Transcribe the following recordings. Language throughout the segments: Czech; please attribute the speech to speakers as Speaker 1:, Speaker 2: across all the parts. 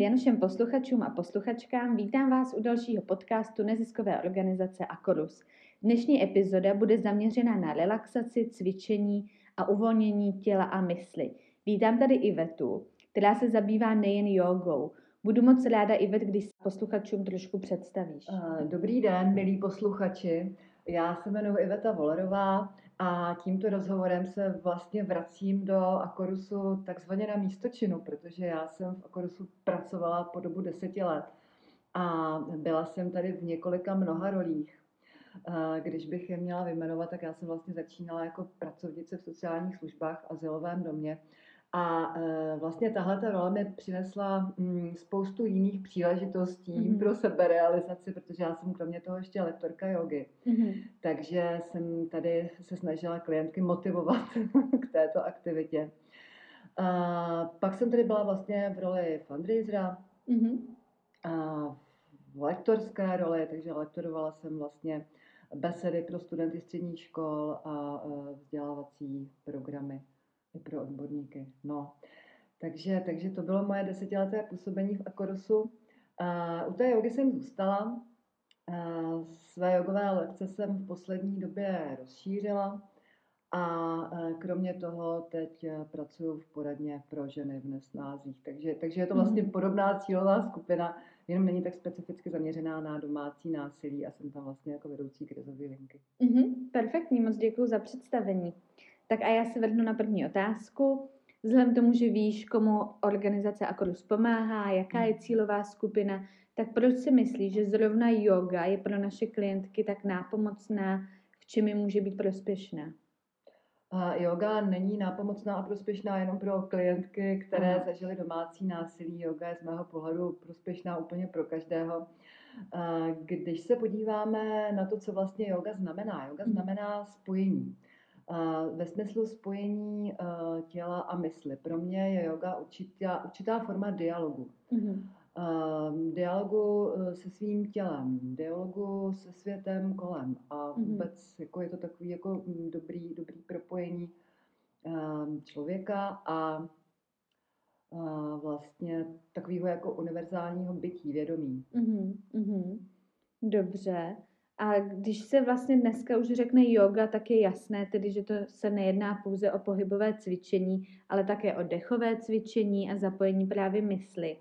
Speaker 1: den všem posluchačům a posluchačkám. Vítám vás u dalšího podcastu neziskové organizace Akorus. Dnešní epizoda bude zaměřena na relaxaci, cvičení a uvolnění těla a mysli. Vítám tady Ivetu, která se zabývá nejen jogou. Budu moc ráda, Ivet, když posluchačům trošku představíš.
Speaker 2: Dobrý den, milí posluchači. Já se jmenuji Iveta Volerová a tímto rozhovorem se vlastně vracím do Akorusu takzvaně na místočinu, protože já jsem v Akorusu pracovala po dobu deseti let a byla jsem tady v několika mnoha rolích. Když bych je měla vyjmenovat, tak já jsem vlastně začínala jako pracovnice v sociálních službách v azylovém domě a e, vlastně tahle ta role mi přinesla mm, spoustu jiných příležitostí mm-hmm. pro seberealizaci, protože já jsem kromě toho ještě lektorka jogy. Mm-hmm. Takže jsem tady se snažila klientky motivovat k této aktivitě. A pak jsem tady byla vlastně v roli fundraisera, mm-hmm. a v lektorské roli, takže lektorovala jsem vlastně besedy pro studenty středních škol a e, vzdělávací programy i pro odborníky. No. Takže, takže to bylo moje desetileté působení v Akorosu. A u té jogy jsem zůstala. A své jogové lekce jsem v poslední době rozšířila a kromě toho teď pracuji v poradně pro ženy v nesnázích. Takže, takže je to vlastně mhm. podobná cílová skupina, jenom není tak specificky zaměřená na domácí násilí a jsem tam vlastně jako vedoucí krizové linky.
Speaker 1: Mm-hmm, perfektní, moc děkuji za představení. Tak a já se vrhnu na první otázku. Vzhledem tomu, že víš, komu organizace Akorus pomáhá, jaká je cílová skupina, tak proč si myslíš, že zrovna yoga je pro naše klientky tak nápomocná, v čem je může být prospěšná?
Speaker 2: A yoga není nápomocná a prospěšná jenom pro klientky, které Aha. zažily domácí násilí. Yoga je z mého pohledu prospěšná úplně pro každého. Když se podíváme na to, co vlastně yoga znamená, yoga mhm. znamená spojení ve smyslu spojení uh, těla a mysli. Pro mě je yoga určitá, určitá forma dialogu. Mm-hmm. Dialogu se svým tělem, dialogu se světem kolem a mm-hmm. vůbec jako je to takový jako dobrý, dobrý propojení člověka a vlastně takového jako univerzálního bytí, vědomí.
Speaker 1: Mm-hmm. Dobře. A když se vlastně dneska už řekne yoga, tak je jasné tedy, že to se nejedná pouze o pohybové cvičení, ale také o dechové cvičení a zapojení právě mysli.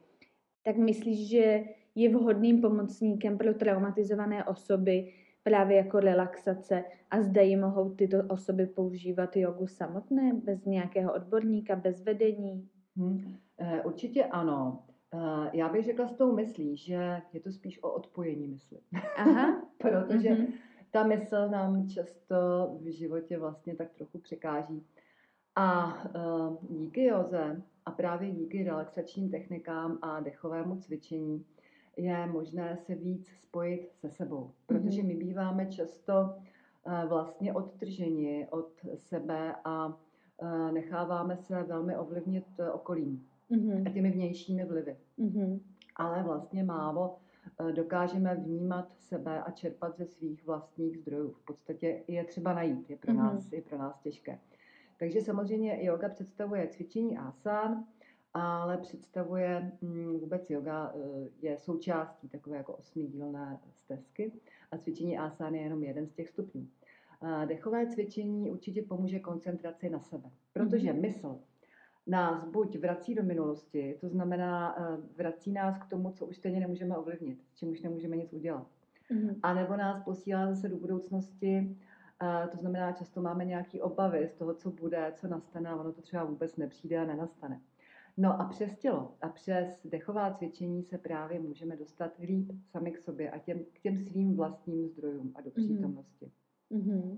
Speaker 1: Tak myslíš, že je vhodným pomocníkem pro traumatizované osoby právě jako relaxace a zda ji mohou tyto osoby používat jogu samotné, bez nějakého odborníka, bez vedení?
Speaker 2: Hmm, určitě ano. Uh, já bych řekla s tou myslí, že je to spíš o odpojení mysli. Aha. Protože mm-hmm. ta mysl nám často v životě vlastně tak trochu překáží. A uh, díky joze a právě díky relaxačním technikám a dechovému cvičení je možné se víc spojit se sebou. Protože mhm. my býváme často uh, vlastně odtrženi od sebe a necháváme se velmi ovlivnit okolím mm-hmm. a těmi vnějšími vlivy. Mm-hmm. Ale vlastně málo eh, dokážeme vnímat sebe a čerpat ze svých vlastních zdrojů. V podstatě je třeba najít, je pro, mm-hmm. nás, je pro nás těžké. Takže samozřejmě yoga představuje cvičení asán, ale představuje mm, vůbec yoga eh, je součástí takové jako osmidílné stezky a cvičení asán je jenom jeden z těch stupňů. Dechové cvičení určitě pomůže koncentraci na sebe, protože mm-hmm. mysl nás buď vrací do minulosti, to znamená, eh, vrací nás k tomu, co už stejně nemůžeme ovlivnit, s čím už nemůžeme nic udělat. Mm-hmm. A nebo nás posílá zase do budoucnosti, eh, to znamená, často máme nějaké obavy z toho, co bude, co nastane, a ono to třeba vůbec nepřijde a nenastane. No a přes tělo a přes dechová cvičení se právě můžeme dostat líp sami k sobě a těm, k těm svým vlastním zdrojům a do mhm. přítomnosti.
Speaker 1: Mm-hmm.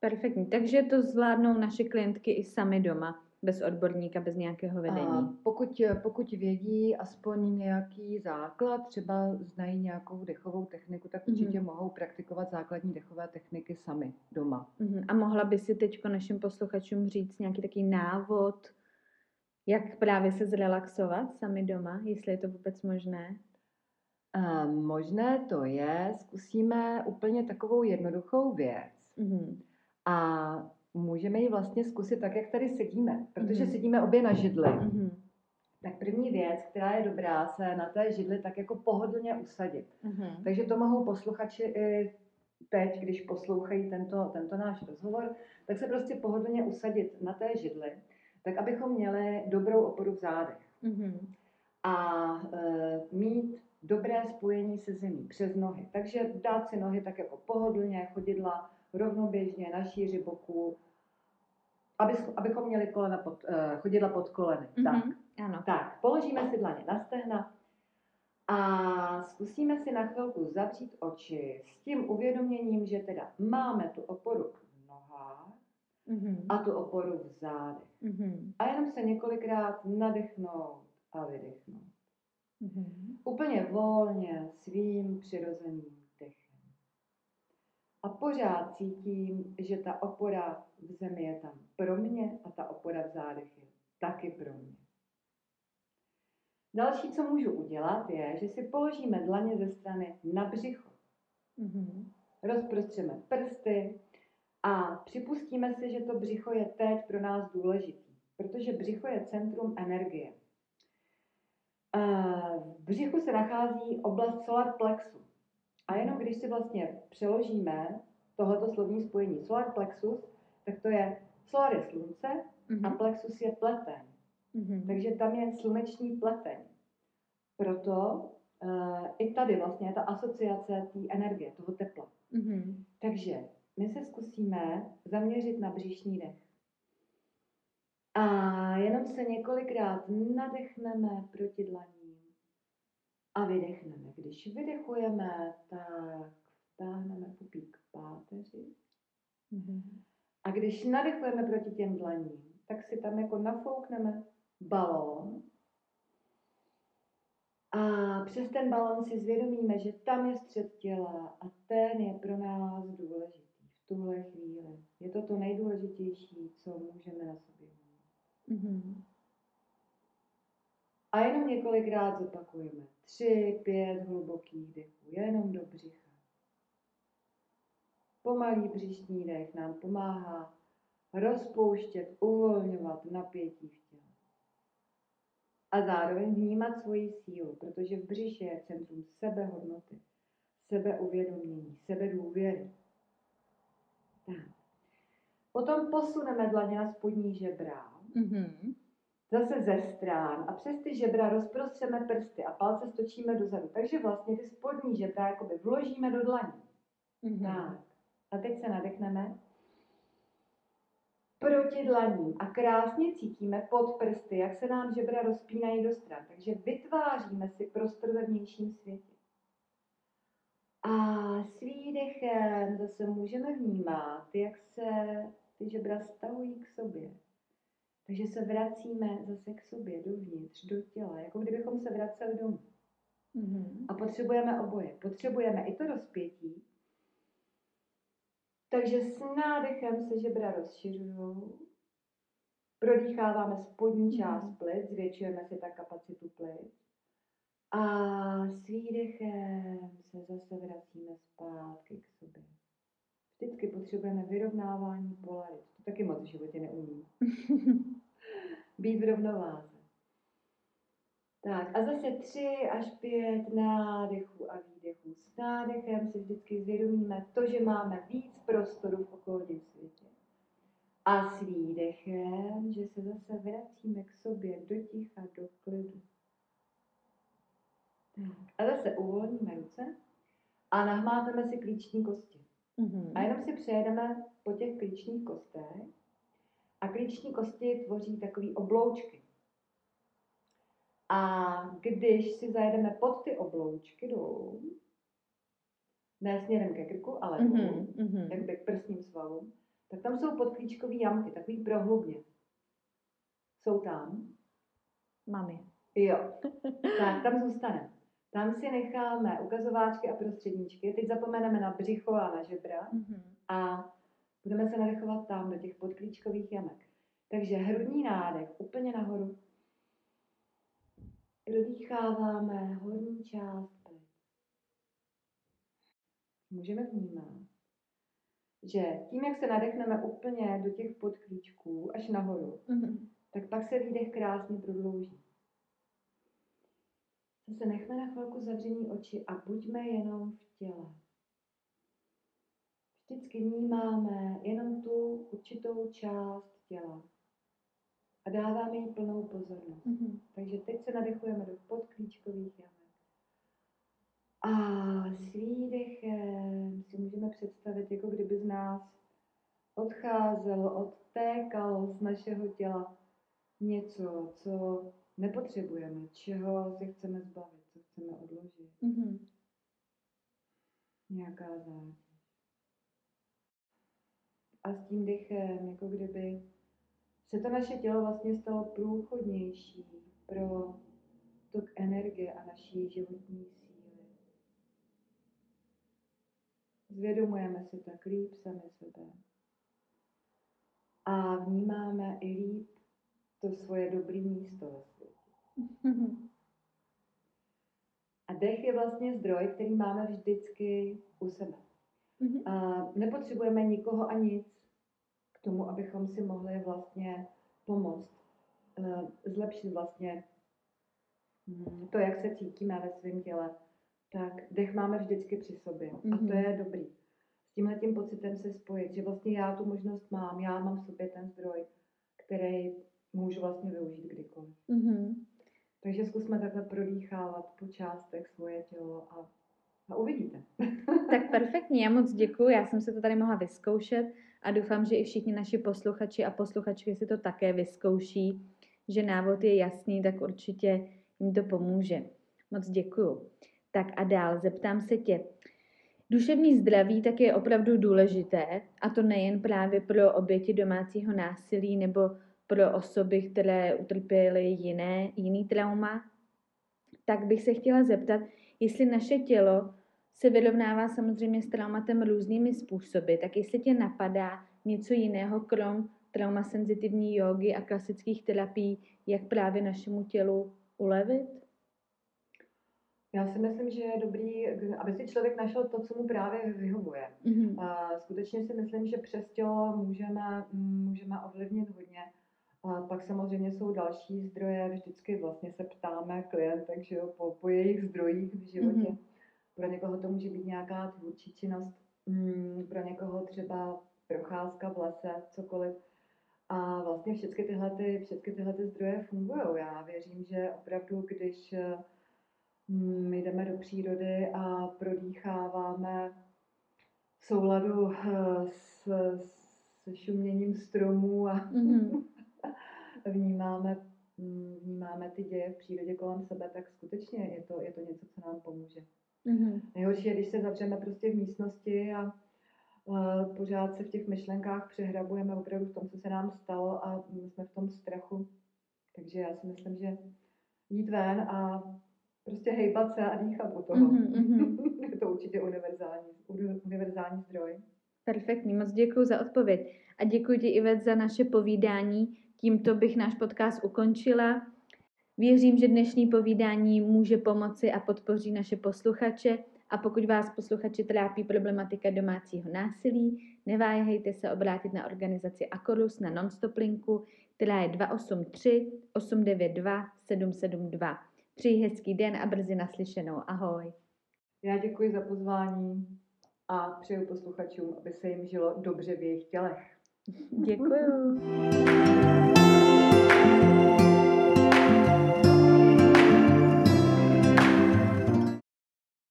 Speaker 1: Perfektní. Takže to zvládnou naše klientky i sami doma bez odborníka, bez nějakého vedení. A
Speaker 2: pokud, pokud vědí aspoň nějaký základ, třeba znají nějakou dechovou techniku, tak určitě mm-hmm. mohou praktikovat základní dechové techniky sami doma.
Speaker 1: Mm-hmm. A mohla by si teď našim posluchačům říct nějaký takový návod, jak právě se zrelaxovat sami doma, jestli je to vůbec možné?
Speaker 2: A možné to je, zkusíme úplně takovou jednoduchou věc. Mm-hmm. A můžeme ji vlastně zkusit tak, jak tady sedíme, protože mm-hmm. sedíme obě na židli. Mm-hmm. tak první věc, která je dobrá, se na té židli tak jako pohodlně usadit. Mm-hmm. Takže to mohou posluchači i teď, když poslouchají tento, tento náš rozhovor, tak se prostě pohodlně usadit na té židli, tak abychom měli dobrou oporu v zádech. Mm-hmm. A e, mít dobré spojení se zemí přes nohy. Takže dát si nohy tak jako pohodlně, chodidla rovnoběžně na šíři boku, aby, abychom měli kolena pod, uh, chodidla pod koleny. Mm-hmm. Tak. Ano. tak, položíme si dlaně na stehna a zkusíme si na chvilku zavřít oči s tím uvědoměním, že teda máme tu oporu v nohách mm-hmm. a tu oporu v zádech. Mm-hmm. A jenom se několikrát nadechnout a vydechnout. Mm-hmm. Úplně volně, svým přirozeným. A pořád cítím, že ta opora v zemi je tam pro mě a ta opora v zádech je taky pro mě. Další, co můžu udělat, je, že si položíme dlaně ze strany na břicho. Mm-hmm. Rozprostřeme prsty a připustíme si, že to břicho je teď pro nás důležitý, protože břicho je centrum energie. V břichu se nachází oblast solar plexu. A jenom když si vlastně přeložíme tohoto slovní spojení solar plexus, tak to je solar je slunce mm-hmm. a mhm. plexus je pleteň. Mm-hmm. Takže tam je sluneční pleteň. Proto uh, i tady vlastně je ta asociace té energie, toho tepla. Mm-hmm. Takže my se zkusíme zaměřit na břišní dech. A jenom se několikrát nadechneme proti dlaním a vydechneme. Když vydechujeme, tak vtáhneme pupík k páteři. Mm-hmm. A když nadechujeme proti těm dlaním, tak si tam jako nafoukneme balón a přes ten balon si zvědomíme, že tam je střed těla a ten je pro nás důležitý v tuhle chvíli. Je to to nejdůležitější, co můžeme na sobě mít. Mm-hmm. A jenom několikrát zopakujeme. Tři, pět hlubokých dechů, jenom do břicha. Pomalý břišní dech nám pomáhá rozpouštět, uvolňovat napětí v těle. A zároveň vnímat svoji sílu, protože v břiše je centrum sebehodnoty, sebeuvědomění, sebedůvěry. Tak. Potom posuneme dlaně na spodní žebra. Mm-hmm. Zase ze strán a přes ty žebra rozprostřeme prsty a palce stočíme dozadu. Takže vlastně ty spodní žebra jakoby vložíme do dlaní. Mm-hmm. Tak. A teď se nadechneme proti dlaním a krásně cítíme pod prsty, jak se nám žebra rozpínají do stran. Takže vytváříme si prostor ve vnějším světě. A s výdechem zase můžeme vnímat, jak se ty žebra stavují k sobě. Takže se vracíme zase k sobě, dovnitř, do těla, jako kdybychom se vraceli domů. Mm-hmm. A potřebujeme oboje. Potřebujeme i to rozpětí, takže s nádechem se žebra rozšiřují. Prodýcháváme spodní mhm. část plic, zvětšujeme si tak kapacitu plic. A s výdechem se zase vracíme zpátky k sobě. Vždycky potřebujeme vyrovnávání polarit. To taky moc v životě neumím. Být v rovnováze. Tak a zase tři až pět nádechů a výdechů. S nádechem si vždycky zvědomíme to, že máme víc prostoru v okolním světě. A s výdechem, že se zase vracíme k sobě do ticha, do klidu. Tak. A zase uvolníme ruce a nahmáteme si klíční kosti. Mm-hmm. A jenom si přejedeme po těch klíčních kostech. A klíční kosti tvoří takové obloučky. A když si zajedeme pod ty obloučky dolů, ne směrem ke krku, ale dolů, mm-hmm, mm-hmm. jak k prsním svalům, tak tam jsou podklíčkové jamky, takový prohlubně. Jsou tam?
Speaker 1: Mami.
Speaker 2: Jo. tak tam zůstane. Tam si necháme ukazováčky a prostředníčky. Teď zapomeneme na břicho a na žebra mm-hmm. a budeme se nadechovat tam do těch podklíčkových jamek. Takže hrudní nádech úplně nahoru, Prodýcháváme horní část plic. Můžeme vnímat, že tím, jak se nadechneme úplně do těch podklíčků až nahoru, mm-hmm. tak pak se výdech krásně prodlouží. Zase nechme na chvilku zavření oči a buďme jenom v těle. Vždycky vnímáme jenom tu určitou část těla a dáváme jí plnou pozornost. Mm-hmm. Takže teď se nadechujeme do podklíčkových jamek. A s výdechem si můžeme představit, jako kdyby z nás odcházelo, odtékalo z našeho těla něco, co nepotřebujeme, čeho se chceme zbavit, co chceme odložit. Mm-hmm. Nějaká zátěž. A s tím dechem, jako kdyby se to naše tělo vlastně stalo průchodnější pro tok energie a naší životní síly. Zvědomujeme si tak líp sami sebe. A vnímáme i líp to svoje dobré místo ve. A dech je vlastně zdroj, který máme vždycky u sebe. Mm-hmm. A nepotřebujeme nikoho a nic k tomu, abychom si mohli vlastně pomoct, uh, zlepšit vlastně um, to, jak se cítíme ve svém těle. Tak dech máme vždycky při sobě mm-hmm. a to mm-hmm. je dobrý. S tímhle tím pocitem se spojit, že vlastně já tu možnost mám, já mám v sobě ten zdroj, který můžu vlastně využít kdykoliv. Mm-hmm. Takže zkusme takhle prodýchávat po částech svoje tělo a, a uvidíte.
Speaker 1: tak perfektně, já moc děkuji, já jsem se to tady mohla vyzkoušet a doufám, že i všichni naši posluchači a posluchačky si to také vyzkouší, že návod je jasný, tak určitě jim to pomůže. Moc děkuju. Tak a dál, zeptám se tě. Duševní zdraví tak je opravdu důležité a to nejen právě pro oběti domácího násilí nebo pro osoby, které utrpěly jiné, jiný trauma, tak bych se chtěla zeptat, jestli naše tělo se vyrovnává samozřejmě s traumatem různými způsoby, tak jestli tě napadá něco jiného, krom trauma senzitivní jogy a klasických terapií, jak právě našemu tělu ulevit?
Speaker 2: Já si myslím, že je dobrý, aby si člověk našel to, co mu právě vyhovuje. Mm-hmm. A skutečně si myslím, že přes tělo můžeme, můžeme ovlivnit hodně. A pak samozřejmě jsou další zdroje, vždycky vlastně se ptáme klientek, že jo, po, po jejich zdrojích v životě. Mm-hmm. Pro někoho to může být nějaká tvůrčí činnost, mm, pro někoho třeba procházka v lese, cokoliv. A vlastně všechny tyhle, ty, všechny tyhle ty zdroje fungují. Já věřím, že opravdu, když mm, jdeme do přírody a prodýcháváme v souladu eh, s, s šuměním stromů a mm-hmm. Vnímáme, mm, vnímáme ty děje v přírodě kolem sebe, tak skutečně je to, je to něco, co nám pomůže. Mm-hmm. Nejhorší je, když se zavřeme prostě v místnosti a uh, pořád se v těch myšlenkách přehrabujeme opravdu v tom, co se nám stalo a jsme v tom strachu. Takže já si myslím, že jít ven a prostě hejbat se a dýchat u toho. Mm-hmm. je to určitě univerzální, univerzální zdroj.
Speaker 1: Perfektní, moc děkuji za odpověď. A děkuji ti, Ivet, za naše povídání. Tímto bych náš podcast ukončila. Věřím, že dnešní povídání může pomoci a podpoří naše posluchače a pokud vás posluchači trápí problematika domácího násilí, neváhejte se obrátit na organizaci Akorus na nonstop linku, která je 283 892 772. Přeji hezký den a brzy naslyšenou. Ahoj.
Speaker 2: Já děkuji za pozvání a přeju posluchačům, aby se jim žilo dobře v jejich tělech.
Speaker 1: Děkuju.